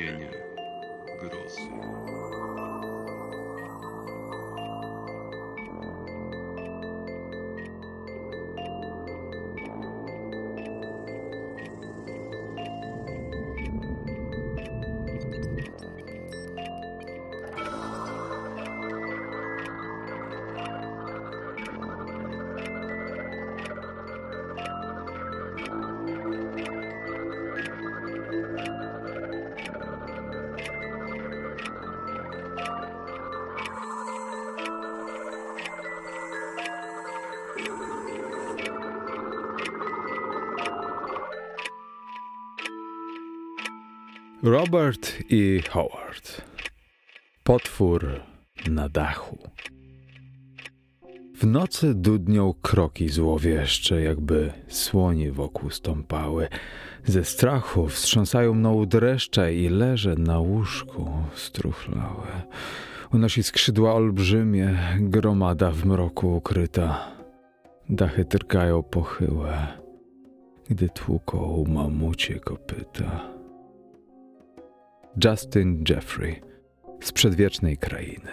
tchnienie grozy. Robert i Howard. Potwór na dachu. W nocy dudnią kroki złowieszcze, jakby słonie wokół stąpały. Ze strachu wstrząsają mną dreszcze i leżę na łóżku struchlałe. Unosi skrzydła olbrzymie, gromada w mroku ukryta. Dachy trgają pochyłe, gdy tłuką mamucie kopyta. Justin Jeffrey z przedwiecznej krainy.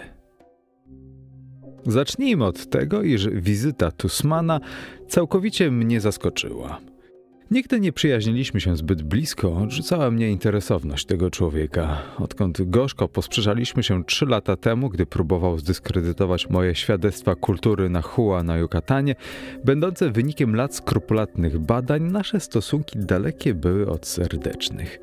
Zacznijmy od tego, iż wizyta Tusmana całkowicie mnie zaskoczyła. Nigdy nie przyjaźniliśmy się zbyt blisko, odrzucała mnie interesowność tego człowieka. Odkąd gorzko posprzeczaliśmy się trzy lata temu, gdy próbował zdyskredytować moje świadectwa kultury na Hua na Yucatanie, będące wynikiem lat skrupulatnych badań, nasze stosunki dalekie były od serdecznych.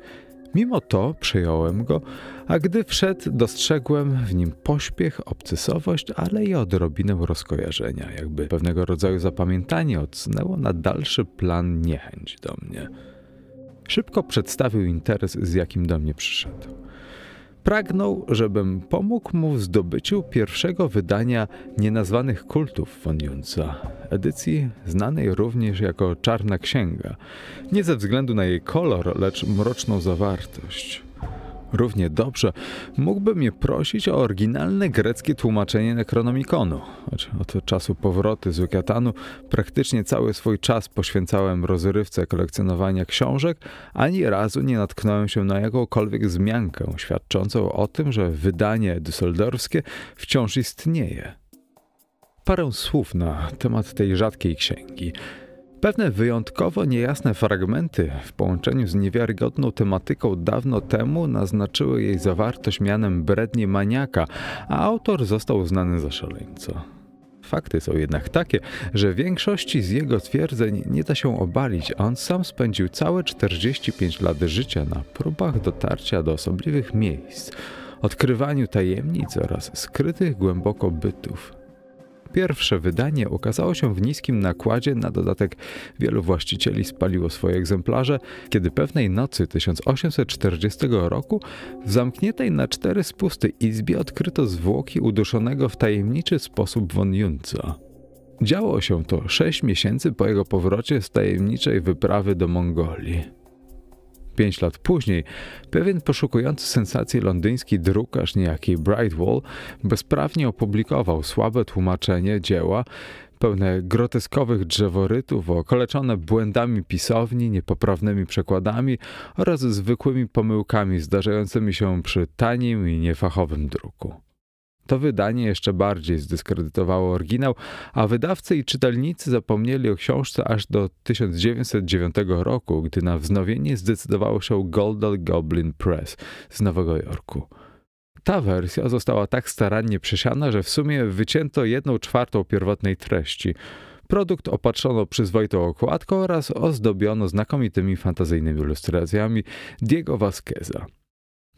Mimo to przyjąłem go, a gdy wszedł, dostrzegłem w nim pośpiech, obcesowość, ale i odrobinę rozkojarzenia, jakby pewnego rodzaju zapamiętanie odsunęło na dalszy plan niechęć do mnie. Szybko przedstawił interes, z jakim do mnie przyszedł. Pragnął, żebym pomógł mu w zdobyciu pierwszego wydania nienazwanych kultów von Junca, edycji znanej również jako Czarna Księga, nie ze względu na jej kolor, lecz mroczną zawartość. Równie dobrze mógłby mnie prosić o oryginalne greckie tłumaczenie Necronomiconu, od czasu powrotu z Yucatanu praktycznie cały swój czas poświęcałem rozrywce kolekcjonowania książek, ani razu nie natknąłem się na jakąkolwiek wzmiankę świadczącą o tym, że wydanie düsseldorfskie wciąż istnieje. Parę słów na temat tej rzadkiej księgi – Pewne wyjątkowo niejasne fragmenty w połączeniu z niewiarygodną tematyką dawno temu naznaczyły jej zawartość mianem brednie maniaka, a autor został uznany za szaleńca. Fakty są jednak takie, że większości z jego twierdzeń nie da się obalić, a on sam spędził całe 45 lat życia na próbach dotarcia do osobliwych miejsc, odkrywaniu tajemnic oraz skrytych głęboko bytów. Pierwsze wydanie ukazało się w niskim nakładzie, na dodatek wielu właścicieli spaliło swoje egzemplarze, kiedy pewnej nocy 1840 roku w zamkniętej na cztery spusty izbie odkryto zwłoki uduszonego w tajemniczy sposób von Junca. Działo się to sześć miesięcy po jego powrocie z tajemniczej wyprawy do Mongolii. Pięć lat później pewien poszukujący sensacji londyński drukarz niejaki Brightwall bezprawnie opublikował słabe tłumaczenie dzieła pełne groteskowych drzeworytów, okaleczone błędami pisowni, niepoprawnymi przekładami oraz zwykłymi pomyłkami zdarzającymi się przy tanim i niefachowym druku. To wydanie jeszcze bardziej zdyskredytowało oryginał, a wydawcy i czytelnicy zapomnieli o książce aż do 1909 roku, gdy na wznowienie zdecydowało się Golden Goblin Press z Nowego Jorku. Ta wersja została tak starannie przesiana, że w sumie wycięto jedną czwartą pierwotnej treści. Produkt opatrzono przyzwoitą okładką oraz ozdobiono znakomitymi fantazyjnymi ilustracjami Diego Vasqueza.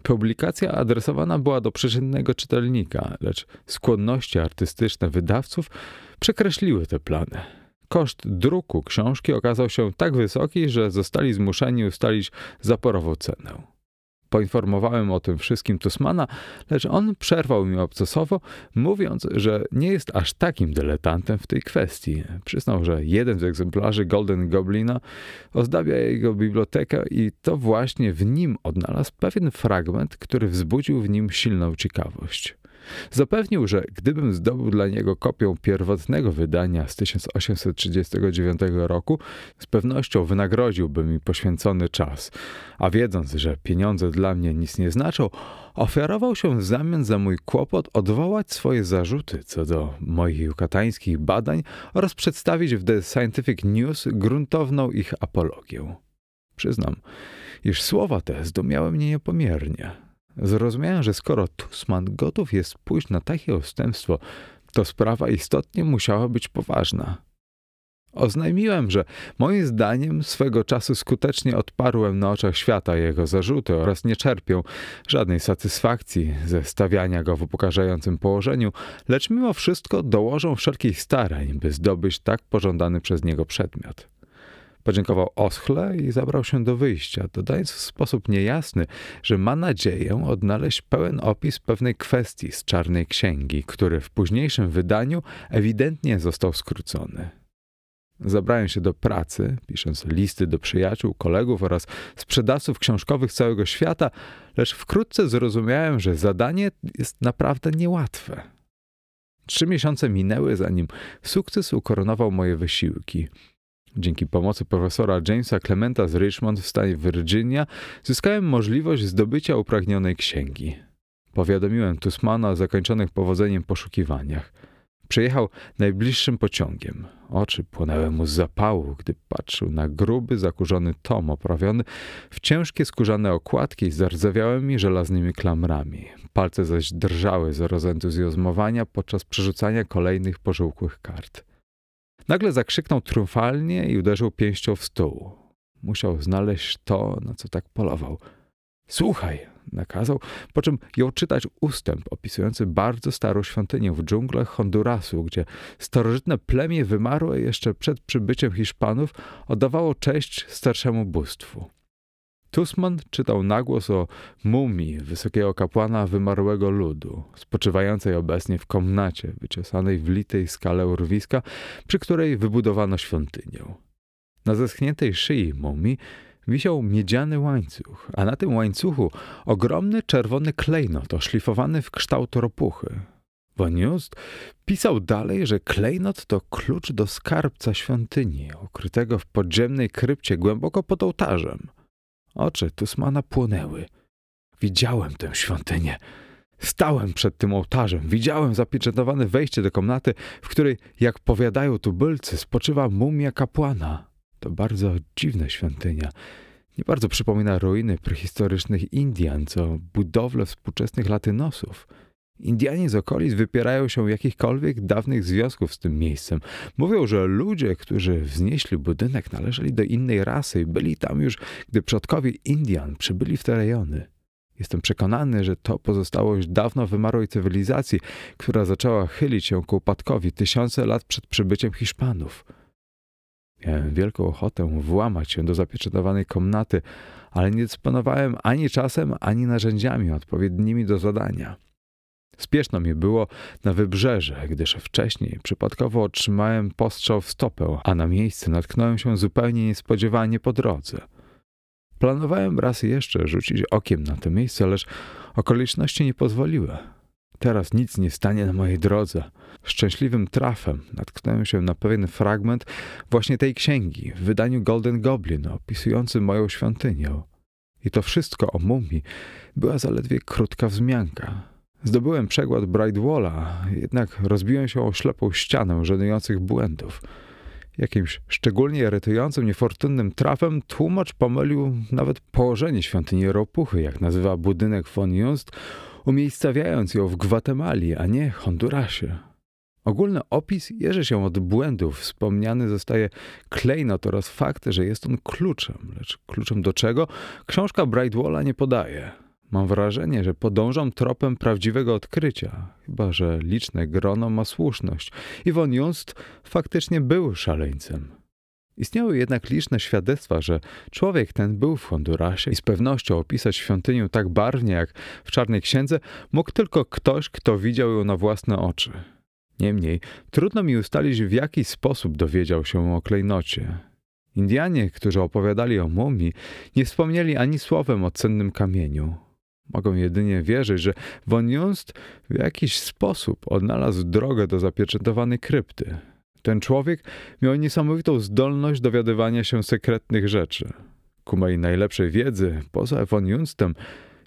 Publikacja adresowana była do przeciętnego czytelnika, lecz skłonności artystyczne wydawców przekreśliły te plany. Koszt druku książki okazał się tak wysoki, że zostali zmuszeni ustalić zaporową cenę. Poinformowałem o tym wszystkim Tusmana, lecz on przerwał mi obcesowo, mówiąc, że nie jest aż takim dyletantem w tej kwestii. Przyznał, że jeden z egzemplarzy Golden Goblina ozdabia jego bibliotekę i to właśnie w nim odnalazł pewien fragment, który wzbudził w nim silną ciekawość. Zapewnił, że gdybym zdobył dla niego kopię pierwotnego wydania z 1839 roku, z pewnością wynagrodziłby mi poświęcony czas, a wiedząc, że pieniądze dla mnie nic nie znaczą, ofiarował się w zamian za mój kłopot odwołać swoje zarzuty co do moich jukatańskich badań oraz przedstawić w The Scientific News gruntowną ich apologię. Przyznam, iż słowa te zdumiały mnie niepomiernie. Zrozumiałem, że skoro Tusman gotów jest pójść na takie ustępstwo, to sprawa istotnie musiała być poważna. Oznajmiłem, że moim zdaniem swego czasu skutecznie odparłem na oczach świata jego zarzuty oraz nie czerpię żadnej satysfakcji ze stawiania go w upokarzającym położeniu, lecz mimo wszystko dołożą wszelkich starań, by zdobyć tak pożądany przez niego przedmiot. Podziękował oschle i zabrał się do wyjścia, dodając w sposób niejasny, że ma nadzieję odnaleźć pełen opis pewnej kwestii z czarnej księgi, który w późniejszym wydaniu ewidentnie został skrócony. Zabrałem się do pracy, pisząc listy do przyjaciół, kolegów oraz sprzedawców książkowych całego świata, lecz wkrótce zrozumiałem, że zadanie jest naprawdę niełatwe. Trzy miesiące minęły, zanim sukces ukoronował moje wysiłki. Dzięki pomocy profesora Jamesa Clementa z Richmond w stanie Virginia zyskałem możliwość zdobycia upragnionej księgi. Powiadomiłem Tusmana o zakończonych powodzeniem poszukiwaniach. Przejechał najbliższym pociągiem. Oczy płonęły mu z zapału, gdy patrzył na gruby, zakurzony tom oprawiony w ciężkie skórzane okładki z zardzewiałymi żelaznymi klamrami. Palce zaś drżały z rozentuzjazmowania podczas przerzucania kolejnych pożółkłych kart. Nagle zakrzyknął triumfalnie i uderzył pięścią w stół. Musiał znaleźć to, na co tak polował. Słuchaj, nakazał, po czym jął czytać ustęp opisujący bardzo starą świątynię w dżunglach Hondurasu, gdzie starożytne plemię wymarłe jeszcze przed przybyciem Hiszpanów oddawało cześć starszemu bóstwu. Tusman czytał nagłos o mumii wysokiego kapłana wymarłego ludu, spoczywającej obecnie w komnacie wyciosanej w litej skale urwiska, przy której wybudowano świątynię. Na zeschniętej szyi mumii wisiał miedziany łańcuch, a na tym łańcuchu ogromny czerwony klejnot oszlifowany w kształt ropuchy. Von Just pisał dalej, że klejnot to klucz do skarbca świątyni, ukrytego w podziemnej krypcie głęboko pod ołtarzem. Oczy Tusmana płonęły. Widziałem tę świątynię. Stałem przed tym ołtarzem, widziałem zapieczętowane wejście do komnaty, w której, jak powiadają tubylcy, spoczywa mumia kapłana. To bardzo dziwna świątynia. Nie bardzo przypomina ruiny prehistorycznych Indian, co budowle współczesnych latynosów. Indianie z okolic wypierają się jakichkolwiek dawnych związków z tym miejscem. Mówią, że ludzie, którzy wznieśli budynek, należeli do innej rasy i byli tam już, gdy przodkowie Indian przybyli w te rejony. Jestem przekonany, że to pozostałość dawno wymarłej cywilizacji, która zaczęła chylić się ku upadkowi tysiące lat przed przybyciem Hiszpanów. Miałem wielką ochotę włamać się do zapieczętowanej komnaty, ale nie dysponowałem ani czasem, ani narzędziami odpowiednimi do zadania. Spieszno mi było na wybrzeże, gdyż wcześniej przypadkowo otrzymałem postrzał w stopę, a na miejsce natknąłem się zupełnie niespodziewanie po drodze. Planowałem raz jeszcze rzucić okiem na to miejsce, lecz okoliczności nie pozwoliły. Teraz nic nie stanie na mojej drodze. Szczęśliwym trafem natknąłem się na pewien fragment właśnie tej księgi w wydaniu Golden Goblin opisujący moją świątynię. I to wszystko o mumii była zaledwie krótka wzmianka. Zdobyłem przekład Brightwalla, jednak rozbiłem się o ślepą ścianę żenujących błędów. Jakimś szczególnie irytującym, niefortunnym trafem tłumacz pomylił nawet położenie świątyni Ropuchy, jak nazywa budynek von Just, umiejscawiając ją w Gwatemali, a nie Hondurasie. Ogólny opis jeży się od błędów. Wspomniany zostaje klejnot oraz fakt, że jest on kluczem. Lecz kluczem do czego? Książka Brightwalla nie podaje. Mam wrażenie, że podążam tropem prawdziwego odkrycia, chyba że liczne grono ma słuszność. I von Just faktycznie był szaleńcem. Istniały jednak liczne świadectwa, że człowiek ten był w Hondurasie i z pewnością opisać świątynię tak barwnie jak w Czarnej Księdze mógł tylko ktoś, kto widział ją na własne oczy. Niemniej trudno mi ustalić, w jaki sposób dowiedział się o klejnocie. Indianie, którzy opowiadali o mumii, nie wspomnieli ani słowem o cennym kamieniu. Mogą jedynie wierzyć, że von Junst w jakiś sposób odnalazł drogę do zapieczętowanej krypty. Ten człowiek miał niesamowitą zdolność dowiadywania się sekretnych rzeczy. Ku mojej najlepszej wiedzy, poza von Junstem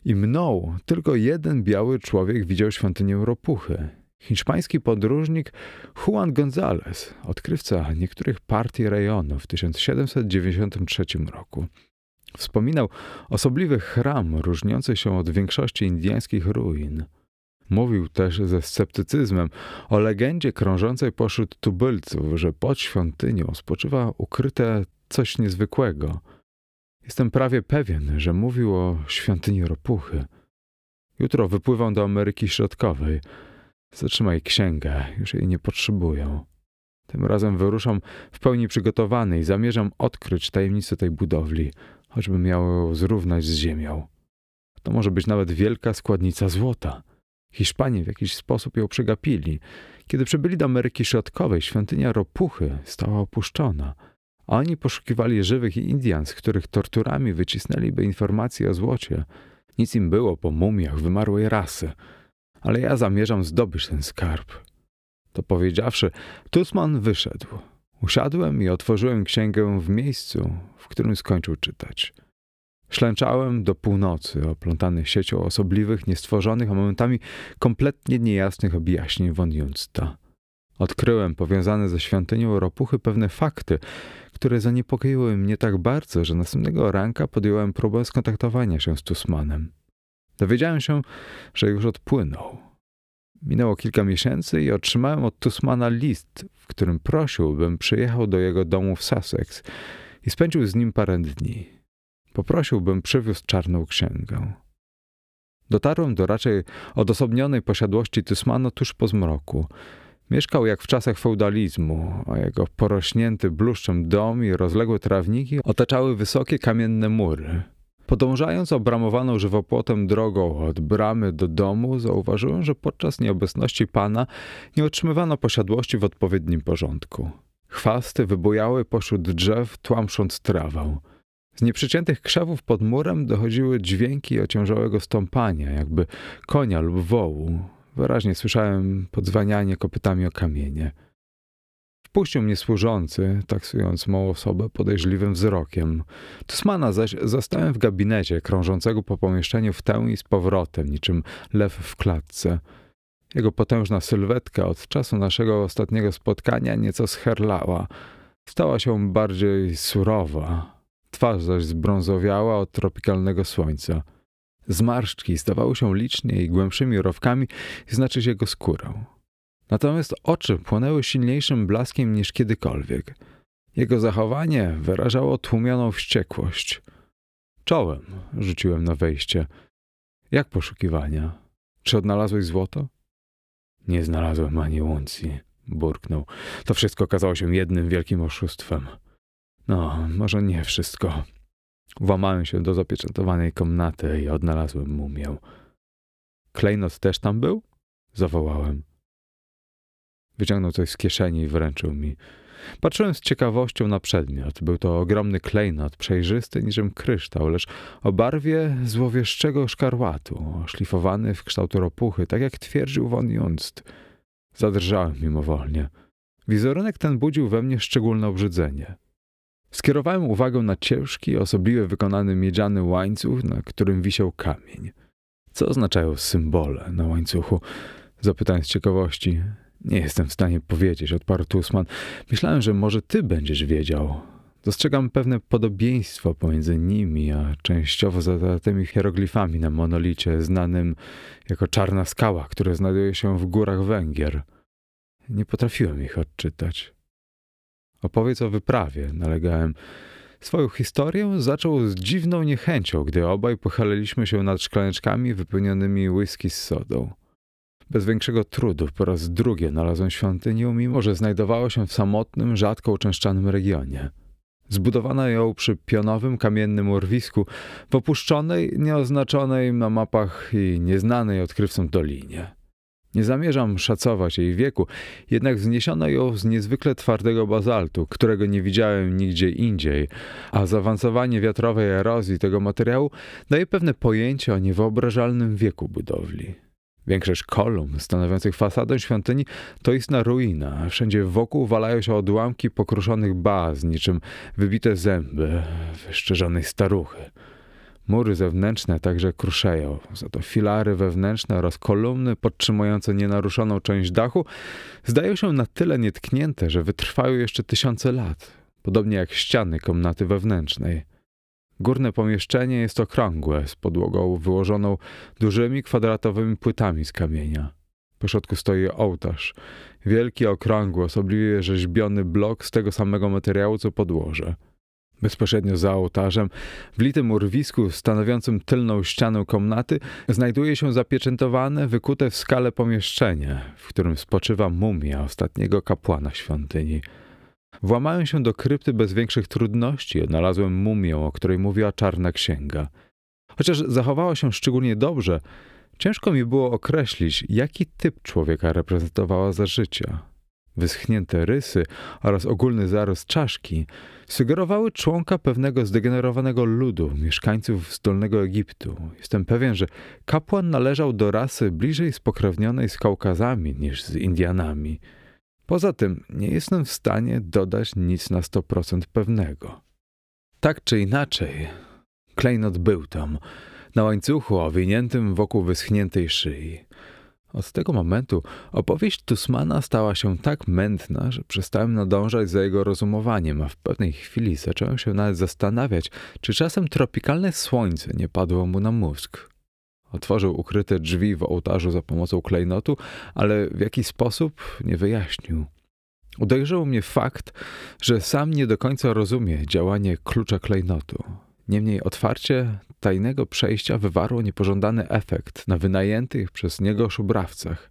i mną, tylko jeden biały człowiek widział świątynię ropuchy. Hiszpański podróżnik Juan González, odkrywca niektórych partii rejonu w 1793 roku. Wspominał osobliwy chram różniący się od większości indyjskich ruin. Mówił też ze sceptycyzmem o legendzie krążącej pośród tubylców, że pod świątynią spoczywa ukryte coś niezwykłego. Jestem prawie pewien, że mówił o świątyni ropuchy. Jutro wypływam do Ameryki Środkowej. Zatrzymaj księgę, już jej nie potrzebuję. Tym razem wyruszam w pełni przygotowany i zamierzam odkryć tajemnicę tej budowli, choćby miało zrównać z ziemią. To może być nawet wielka składnica złota. Hiszpanie w jakiś sposób ją przegapili. Kiedy przybyli do Ameryki Środkowej, świątynia ropuchy stała opuszczona, oni poszukiwali żywych Indian, z których torturami wycisnęliby informacje o złocie. Nic im było po mumiach wymarłej rasy. Ale ja zamierzam zdobyć ten skarb. To powiedziawszy, Tusman wyszedł. Usiadłem i otworzyłem księgę w miejscu, w którym skończył czytać. Ślęczałem do północy, oplątany siecią osobliwych, niestworzonych, a momentami kompletnie niejasnych objaśnień von Junsta. Odkryłem powiązane ze świątynią ropuchy pewne fakty, które zaniepokoiły mnie tak bardzo, że następnego ranka podjąłem próbę skontaktowania się z Tusmanem. Dowiedziałem się, że już odpłynął. Minęło kilka miesięcy i otrzymałem od Tusmana list, w którym prosił, bym przyjechał do jego domu w Sussex i spędził z nim parę dni. Poprosił, bym przywiózł czarną księgę. Dotarłem do raczej odosobnionej posiadłości Tusmana tuż po zmroku. Mieszkał jak w czasach feudalizmu, a jego porośnięty bluszczem dom i rozległe trawniki otaczały wysokie kamienne mury. Podążając obramowaną żywopłotem drogą od bramy do domu, zauważyłem, że podczas nieobecności pana nie otrzymywano posiadłości w odpowiednim porządku. Chwasty wybujały pośród drzew, tłamsząc trawę. Z nieprzyciętych krzewów pod murem dochodziły dźwięki ociężałego stąpania, jakby konia lub wołu. Wyraźnie słyszałem podzwanianie kopytami o kamienie. Wpuścił mnie służący, taksując małą osobę podejrzliwym wzrokiem. Tusmana zaś zastałem w gabinecie, krążącego po pomieszczeniu w tę i z powrotem, niczym lew w klatce. Jego potężna sylwetka od czasu naszego ostatniego spotkania nieco scherlała. Stała się bardziej surowa. Twarz zaś zbrązowiała od tropikalnego słońca. Zmarszczki zdawały się licznie i głębszymi rowkami znaczyć jego skórę. Natomiast oczy płonęły silniejszym blaskiem niż kiedykolwiek. Jego zachowanie wyrażało tłumioną wściekłość. Czołem rzuciłem na wejście. Jak poszukiwania? Czy odnalazłeś złoto? Nie znalazłem ani uncji, burknął. To wszystko okazało się jednym wielkim oszustwem. No, może nie wszystko. Włamałem się do zapieczętowanej komnaty i odnalazłem mumię. Klejnot też tam był? Zawołałem. Wyciągnął coś z kieszeni i wręczył mi. Patrzyłem z ciekawością na przedmiot. Był to ogromny klejnot, przejrzysty niczym kryształ, lecz o barwie złowieszczego szkarłatu, oszlifowany w kształt ropuchy, tak jak twierdził von Junst. Zadrżałem mimowolnie. Wizerunek ten budził we mnie szczególne obrzydzenie. Skierowałem uwagę na ciężki, osobliwie wykonany miedziany łańcuch, na którym wisiał kamień. Co oznaczają symbole na łańcuchu? Zapytałem z ciekawości. Nie jestem w stanie powiedzieć, odparł Tusman. Myślałem, że może ty będziesz wiedział. Dostrzegam pewne podobieństwo pomiędzy nimi, a częściowo zatymi hieroglifami na monolicie znanym jako czarna skała, które znajduje się w górach Węgier. Nie potrafiłem ich odczytać. Opowiedz o wyprawie, nalegałem. Swoją historię zaczął z dziwną niechęcią, gdy obaj pochyliliśmy się nad szklaneczkami wypełnionymi whisky z sodą. Bez większego trudu po raz drugi znalazłem świątynię, mimo że znajdowało się w samotnym, rzadko uczęszczanym regionie. Zbudowano ją przy pionowym kamiennym urwisku w opuszczonej, nieoznaczonej na mapach i nieznanej odkrywcom dolinie. Nie zamierzam szacować jej wieku, jednak wzniesiono ją z niezwykle twardego bazaltu, którego nie widziałem nigdzie indziej, a zaawansowanie wiatrowej erozji tego materiału daje pewne pojęcie o niewyobrażalnym wieku budowli. Większość kolumn stanowiących fasadę świątyni to istna ruina. Wszędzie wokół walają się odłamki pokruszonych baz, niczym wybite zęby wyszczerzonej staruchy. Mury zewnętrzne także kruszeją, za to filary wewnętrzne oraz kolumny podtrzymujące nienaruszoną część dachu zdają się na tyle nietknięte, że wytrwają jeszcze tysiące lat, podobnie jak ściany komnaty wewnętrznej. Górne pomieszczenie jest okrągłe, z podłogą wyłożoną dużymi kwadratowymi płytami z kamienia. Po środku stoi ołtarz, wielki, okrągły, osobliwie rzeźbiony blok z tego samego materiału co podłoże. Bezpośrednio za ołtarzem, w litym urwisku stanowiącym tylną ścianę komnaty, znajduje się zapieczętowane, wykute w skale pomieszczenie, w którym spoczywa mumia ostatniego kapłana świątyni. Włamałem się do krypty bez większych trudności odnalazłem mumię, o której mówiła czarna księga. Chociaż zachowała się szczególnie dobrze, ciężko mi było określić, jaki typ człowieka reprezentowała za życia. Wyschnięte rysy oraz ogólny zarost czaszki sugerowały członka pewnego zdegenerowanego ludu, mieszkańców z Dolnego Egiptu. Jestem pewien, że kapłan należał do rasy bliżej spokrewnionej z Kaukazami niż z Indianami. Poza tym nie jestem w stanie dodać nic na 100% pewnego. Tak czy inaczej, klejnot był tam, na łańcuchu owiniętym wokół wyschniętej szyi. Od tego momentu opowieść Tusmana stała się tak mętna, że przestałem nadążać za jego rozumowaniem, a w pewnej chwili zacząłem się nawet zastanawiać, czy czasem tropikalne słońce nie padło mu na mózg. Otworzył ukryte drzwi w ołtarzu za pomocą klejnotu, ale w jaki sposób nie wyjaśnił. Uderzył mnie fakt, że sam nie do końca rozumie działanie klucza klejnotu. Niemniej otwarcie tajnego przejścia wywarło niepożądany efekt na wynajętych przez niego szubrawcach.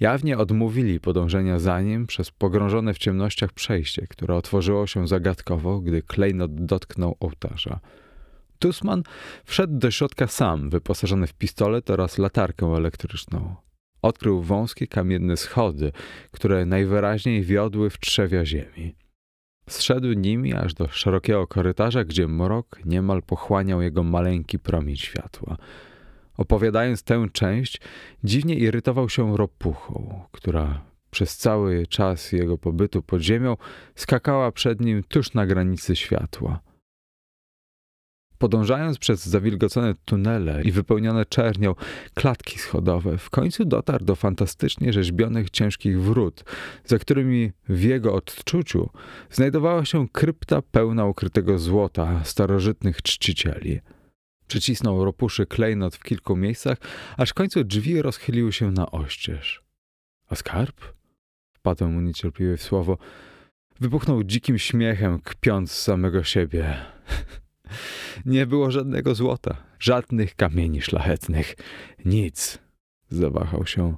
Jawnie odmówili podążenia za nim przez pogrążone w ciemnościach przejście, które otworzyło się zagadkowo, gdy klejnot dotknął ołtarza. Tusman wszedł do środka sam, wyposażony w pistolet oraz latarkę elektryczną. Odkrył wąskie kamienne schody, które najwyraźniej wiodły w trzewia ziemi. Zszedł nimi aż do szerokiego korytarza, gdzie mrok niemal pochłaniał jego maleńki promień światła. Opowiadając tę część, dziwnie irytował się ropuchą, która przez cały czas jego pobytu pod ziemią skakała przed nim tuż na granicy światła. Podążając przez zawilgocone tunele i wypełnione czernią klatki schodowe, w końcu dotarł do fantastycznie rzeźbionych ciężkich wrót, za którymi w jego odczuciu znajdowała się krypta pełna ukrytego złota starożytnych czcicieli. Przycisnął ropuszy klejnot w kilku miejscach, aż w końcu drzwi rozchyliły się na oścież. A skarb? Wpadł mu niecierpliwie w słowo. Wybuchnął dzikim śmiechem, kpiąc samego siebie. Nie było żadnego złota, żadnych kamieni szlachetnych, nic. Zawahał się.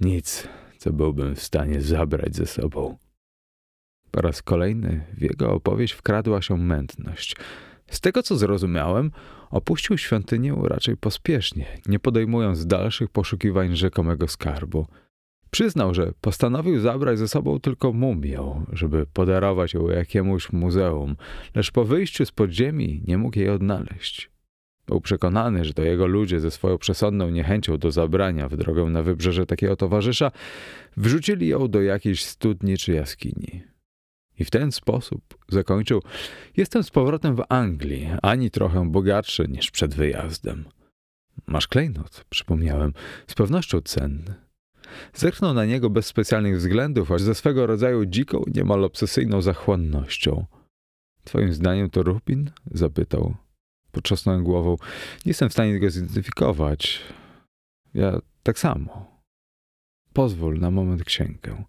Nic, co byłbym w stanie zabrać ze sobą. Po raz kolejny w jego opowieść wkradła się mętność. Z tego co zrozumiałem, opuścił świątynię raczej pospiesznie, nie podejmując dalszych poszukiwań rzekomego skarbu. Przyznał, że postanowił zabrać ze sobą tylko mumię, żeby podarować ją jakiemuś muzeum, lecz po wyjściu z podziemi nie mógł jej odnaleźć. Był przekonany, że to jego ludzie ze swoją przesądną niechęcią do zabrania w drogę na wybrzeże takiego towarzysza wrzucili ją do jakiejś studni czy jaskini. I w ten sposób zakończył: Jestem z powrotem w Anglii, ani trochę bogatszy niż przed wyjazdem. Masz klejnot, przypomniałem, z pewnością cenny. Zerknął na niego bez specjalnych względów, choć ze swego rodzaju dziką, niemal obsesyjną zachłannością. Twoim zdaniem to Rubin? zapytał. Potrząsnąłem głową. Nie jestem w stanie go zidentyfikować. Ja tak samo. Pozwól na moment księgę.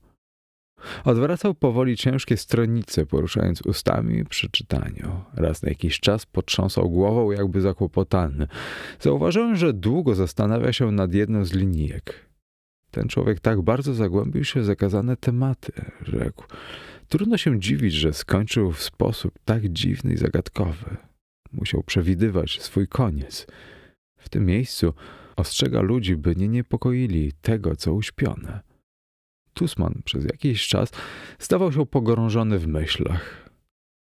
Odwracał powoli ciężkie stronice, poruszając ustami przy czytaniu. Raz na jakiś czas potrząsał głową, jakby zakłopotany. Zauważyłem, że długo zastanawia się nad jedną z linijek. Ten człowiek tak bardzo zagłębił się w zakazane tematy, rzekł. Trudno się dziwić, że skończył w sposób tak dziwny i zagadkowy. Musiał przewidywać swój koniec. W tym miejscu ostrzega ludzi, by nie niepokoili tego, co uśpione. Tusman przez jakiś czas stawał się pogrążony w myślach.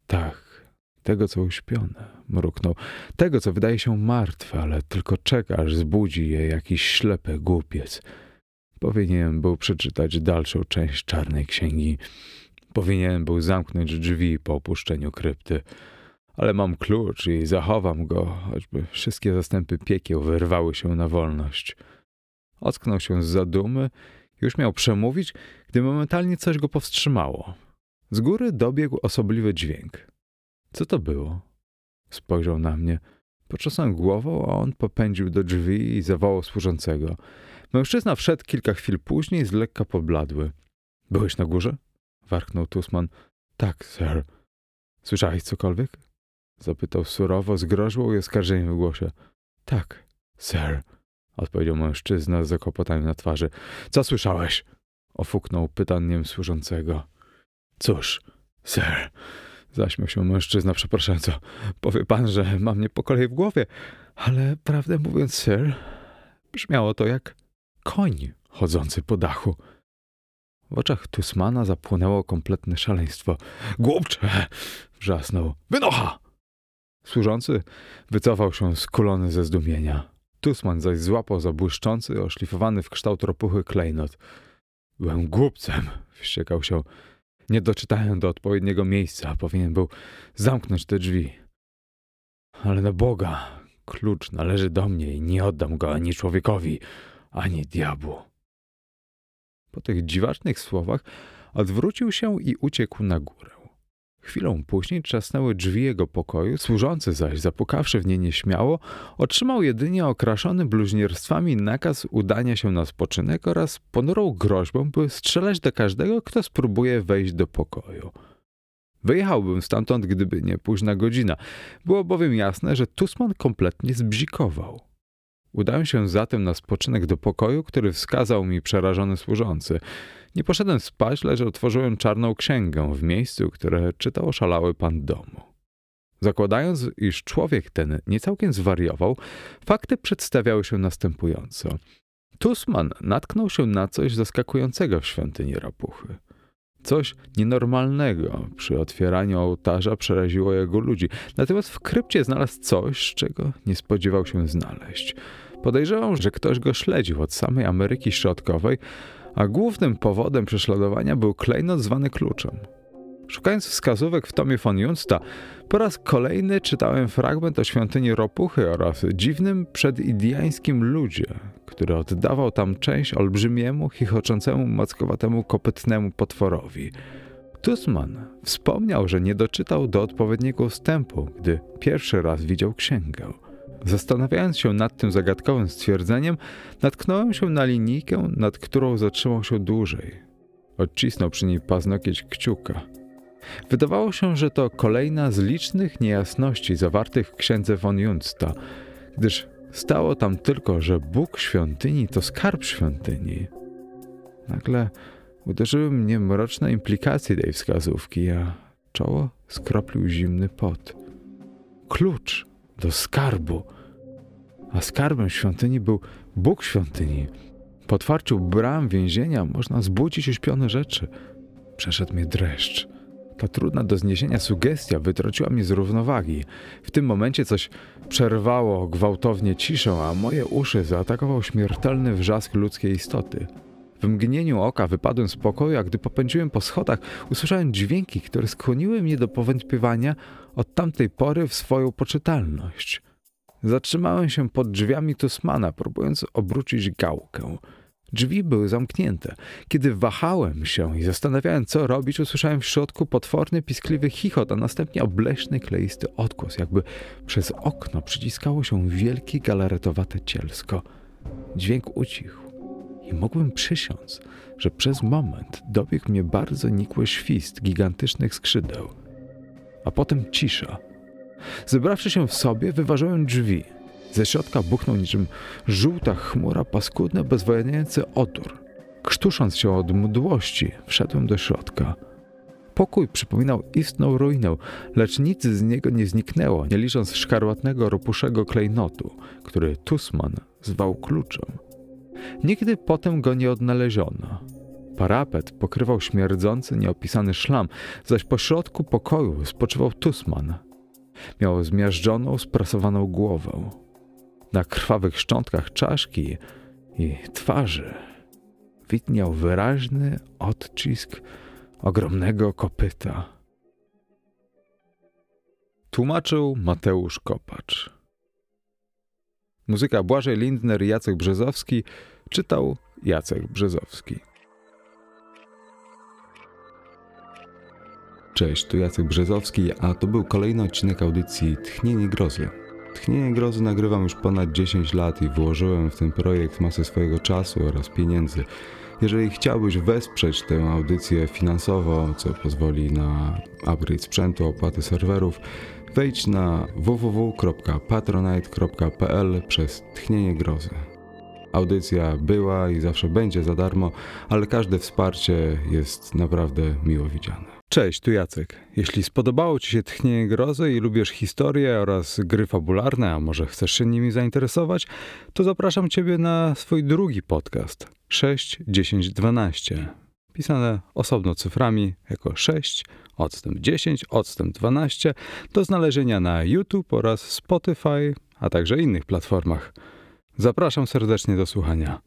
Tak, tego, co uśpione, mruknął. Tego, co wydaje się martwe, ale tylko czeka, aż zbudzi je jakiś ślepy głupiec. Powinienem był przeczytać dalszą część czarnej księgi. Powinienem był zamknąć drzwi po opuszczeniu krypty. Ale mam klucz i zachowam go, choćby wszystkie zastępy piekieł wyrwały się na wolność. Ocknął się z zadumy, już miał przemówić, gdy momentalnie coś go powstrzymało. Z góry dobiegł osobliwy dźwięk. Co to było? Spojrzał na mnie. Począsłem głową, a on popędził do drzwi i zawołał służącego. Mężczyzna wszedł kilka chwil później, z lekka pobladły. Byłeś na górze? Warknął Tusman. Tak, sir. Słyszałeś cokolwiek? Zapytał surowo, z groźbą i oskarżeniem w głosie. Tak, sir. Odpowiedział mężczyzna z zakopotaniem na twarzy. Co słyszałeś? Ofuknął pytaniem służącego. Cóż, sir. Zaśmiał się mężczyzna przepraszająco. Powie pan, że mam niepokoj w głowie, ale prawdę mówiąc, sir, brzmiało to jak koń chodzący po dachu. W oczach Tusmana zapłynęło kompletne szaleństwo. Głupcze! wrzasnął. Wynocha! Służący wycofał się skulony ze zdumienia. Tusman zaś złapał za błyszczący, oszlifowany w kształt ropuchy klejnot. Byłem głupcem, wściekał się. Nie doczytałem do odpowiedniego miejsca, powinien był zamknąć te drzwi. Ale na Boga, klucz należy do mnie i nie oddam go ani człowiekowi, ani diabłu. Po tych dziwacznych słowach odwrócił się i uciekł na górę. Chwilą później trzasnęły drzwi jego pokoju, służący zaś, zapukawszy w nie nieśmiało, otrzymał jedynie okraszony bluźnierstwami nakaz udania się na spoczynek oraz ponurą groźbą, by strzelać do każdego, kto spróbuje wejść do pokoju. Wyjechałbym stamtąd, gdyby nie późna godzina. Było bowiem jasne, że Tusman kompletnie zbzikował. Udałem się zatem na spoczynek do pokoju, który wskazał mi przerażony służący. Nie poszedłem spać, lecz otworzyłem czarną księgę w miejscu, które czytał oszalały pan domu. Zakładając, iż człowiek ten niecałkiem zwariował, fakty przedstawiały się następująco. Tusman natknął się na coś zaskakującego w świątyni rapuchy. Coś nienormalnego przy otwieraniu ołtarza przeraziło jego ludzi, natomiast w krypcie znalazł coś, czego nie spodziewał się znaleźć. Podejrzewam, że ktoś go śledził od samej Ameryki Środkowej, a głównym powodem prześladowania był klejnot zwany kluczem. Szukając wskazówek w tomie von Junsta, po raz kolejny czytałem fragment o świątyni Ropuchy oraz dziwnym przedindiańskim ludzie, który oddawał tam część olbrzymiemu, chichoczącemu, mackowatemu, kopytnemu potworowi. Tusman wspomniał, że nie doczytał do odpowiedniego ustępu, gdy pierwszy raz widział księgę. Zastanawiając się nad tym zagadkowym stwierdzeniem, natknąłem się na linijkę, nad którą zatrzymał się dłużej. Odcisnął przy niej paznokieć kciuka. Wydawało się, że to kolejna z licznych niejasności zawartych w księdze von Junsta, gdyż stało tam tylko, że Bóg świątyni to skarb świątyni. Nagle uderzyły mnie mroczne implikacje tej wskazówki, a czoło skroplił zimny pot. Klucz do skarbu. A skarbem świątyni był Bóg świątyni. Po otwarciu bram więzienia można zbudzić uśpione rzeczy. Przeszedł mnie dreszcz. Ta trudna do zniesienia sugestia wytrąciła mnie z równowagi. W tym momencie coś przerwało gwałtownie ciszę, a moje uszy zaatakował śmiertelny wrzask ludzkiej istoty. W mgnieniu oka wypadłem z pokoju, a gdy popędziłem po schodach, usłyszałem dźwięki, które skłoniły mnie do powątpiewania od tamtej pory w swoją poczytalność. Zatrzymałem się pod drzwiami Tusmana, próbując obrócić gałkę. Drzwi były zamknięte. Kiedy wahałem się i zastanawiałem, co robić, usłyszałem w środku potworny, piskliwy chichot, a następnie obleśny, kleisty odgłos, jakby przez okno przyciskało się wielkie galaretowate cielsko. Dźwięk ucichł i mogłem przysiąc, że przez moment dobiegł mnie bardzo nikły świst gigantycznych skrzydeł. A potem cisza. Zebrawszy się w sobie, wyważyłem drzwi. Ze środka buchnął niczym żółta chmura paskudny, bezwojniający otur. Krztusząc się od mdłości, wszedłem do środka. Pokój przypominał istną ruinę, lecz nic z niego nie zniknęło, nie licząc szkarłatnego, ropuszego klejnotu, który Tusman zwał kluczem. Nigdy potem go nie odnaleziono. Parapet pokrywał śmierdzący, nieopisany szlam, zaś po środku pokoju spoczywał Tusman. Miał zmiażdżoną, sprasowaną głowę. Na krwawych szczątkach czaszki i twarzy widniał wyraźny odcisk ogromnego kopyta. Tłumaczył Mateusz Kopacz. Muzyka Błażej Lindner Jacek Brzezowski czytał Jacek Brzezowski. Cześć, tu Jacek Brzezowski, a to był kolejny odcinek audycji Tchnienie Grozy. Tchnienie Grozy nagrywam już ponad 10 lat i włożyłem w ten projekt masę swojego czasu oraz pieniędzy. Jeżeli chciałbyś wesprzeć tę audycję finansowo, co pozwoli na upgrade sprzętu, opłaty serwerów, wejdź na www.patronite.pl przez Tchnienie Grozy. Audycja była i zawsze będzie za darmo, ale każde wsparcie jest naprawdę miło widziane. Cześć, tu Jacek. Jeśli spodobało Ci się Tchnienie Grozy i lubisz historię oraz gry fabularne, a może chcesz się nimi zainteresować, to zapraszam Ciebie na swój drugi podcast 6, 10, 12. Pisane osobno cyframi jako 6, odstęp 10, odstęp 12 do znalezienia na YouTube oraz Spotify, a także innych platformach. Zapraszam serdecznie do słuchania.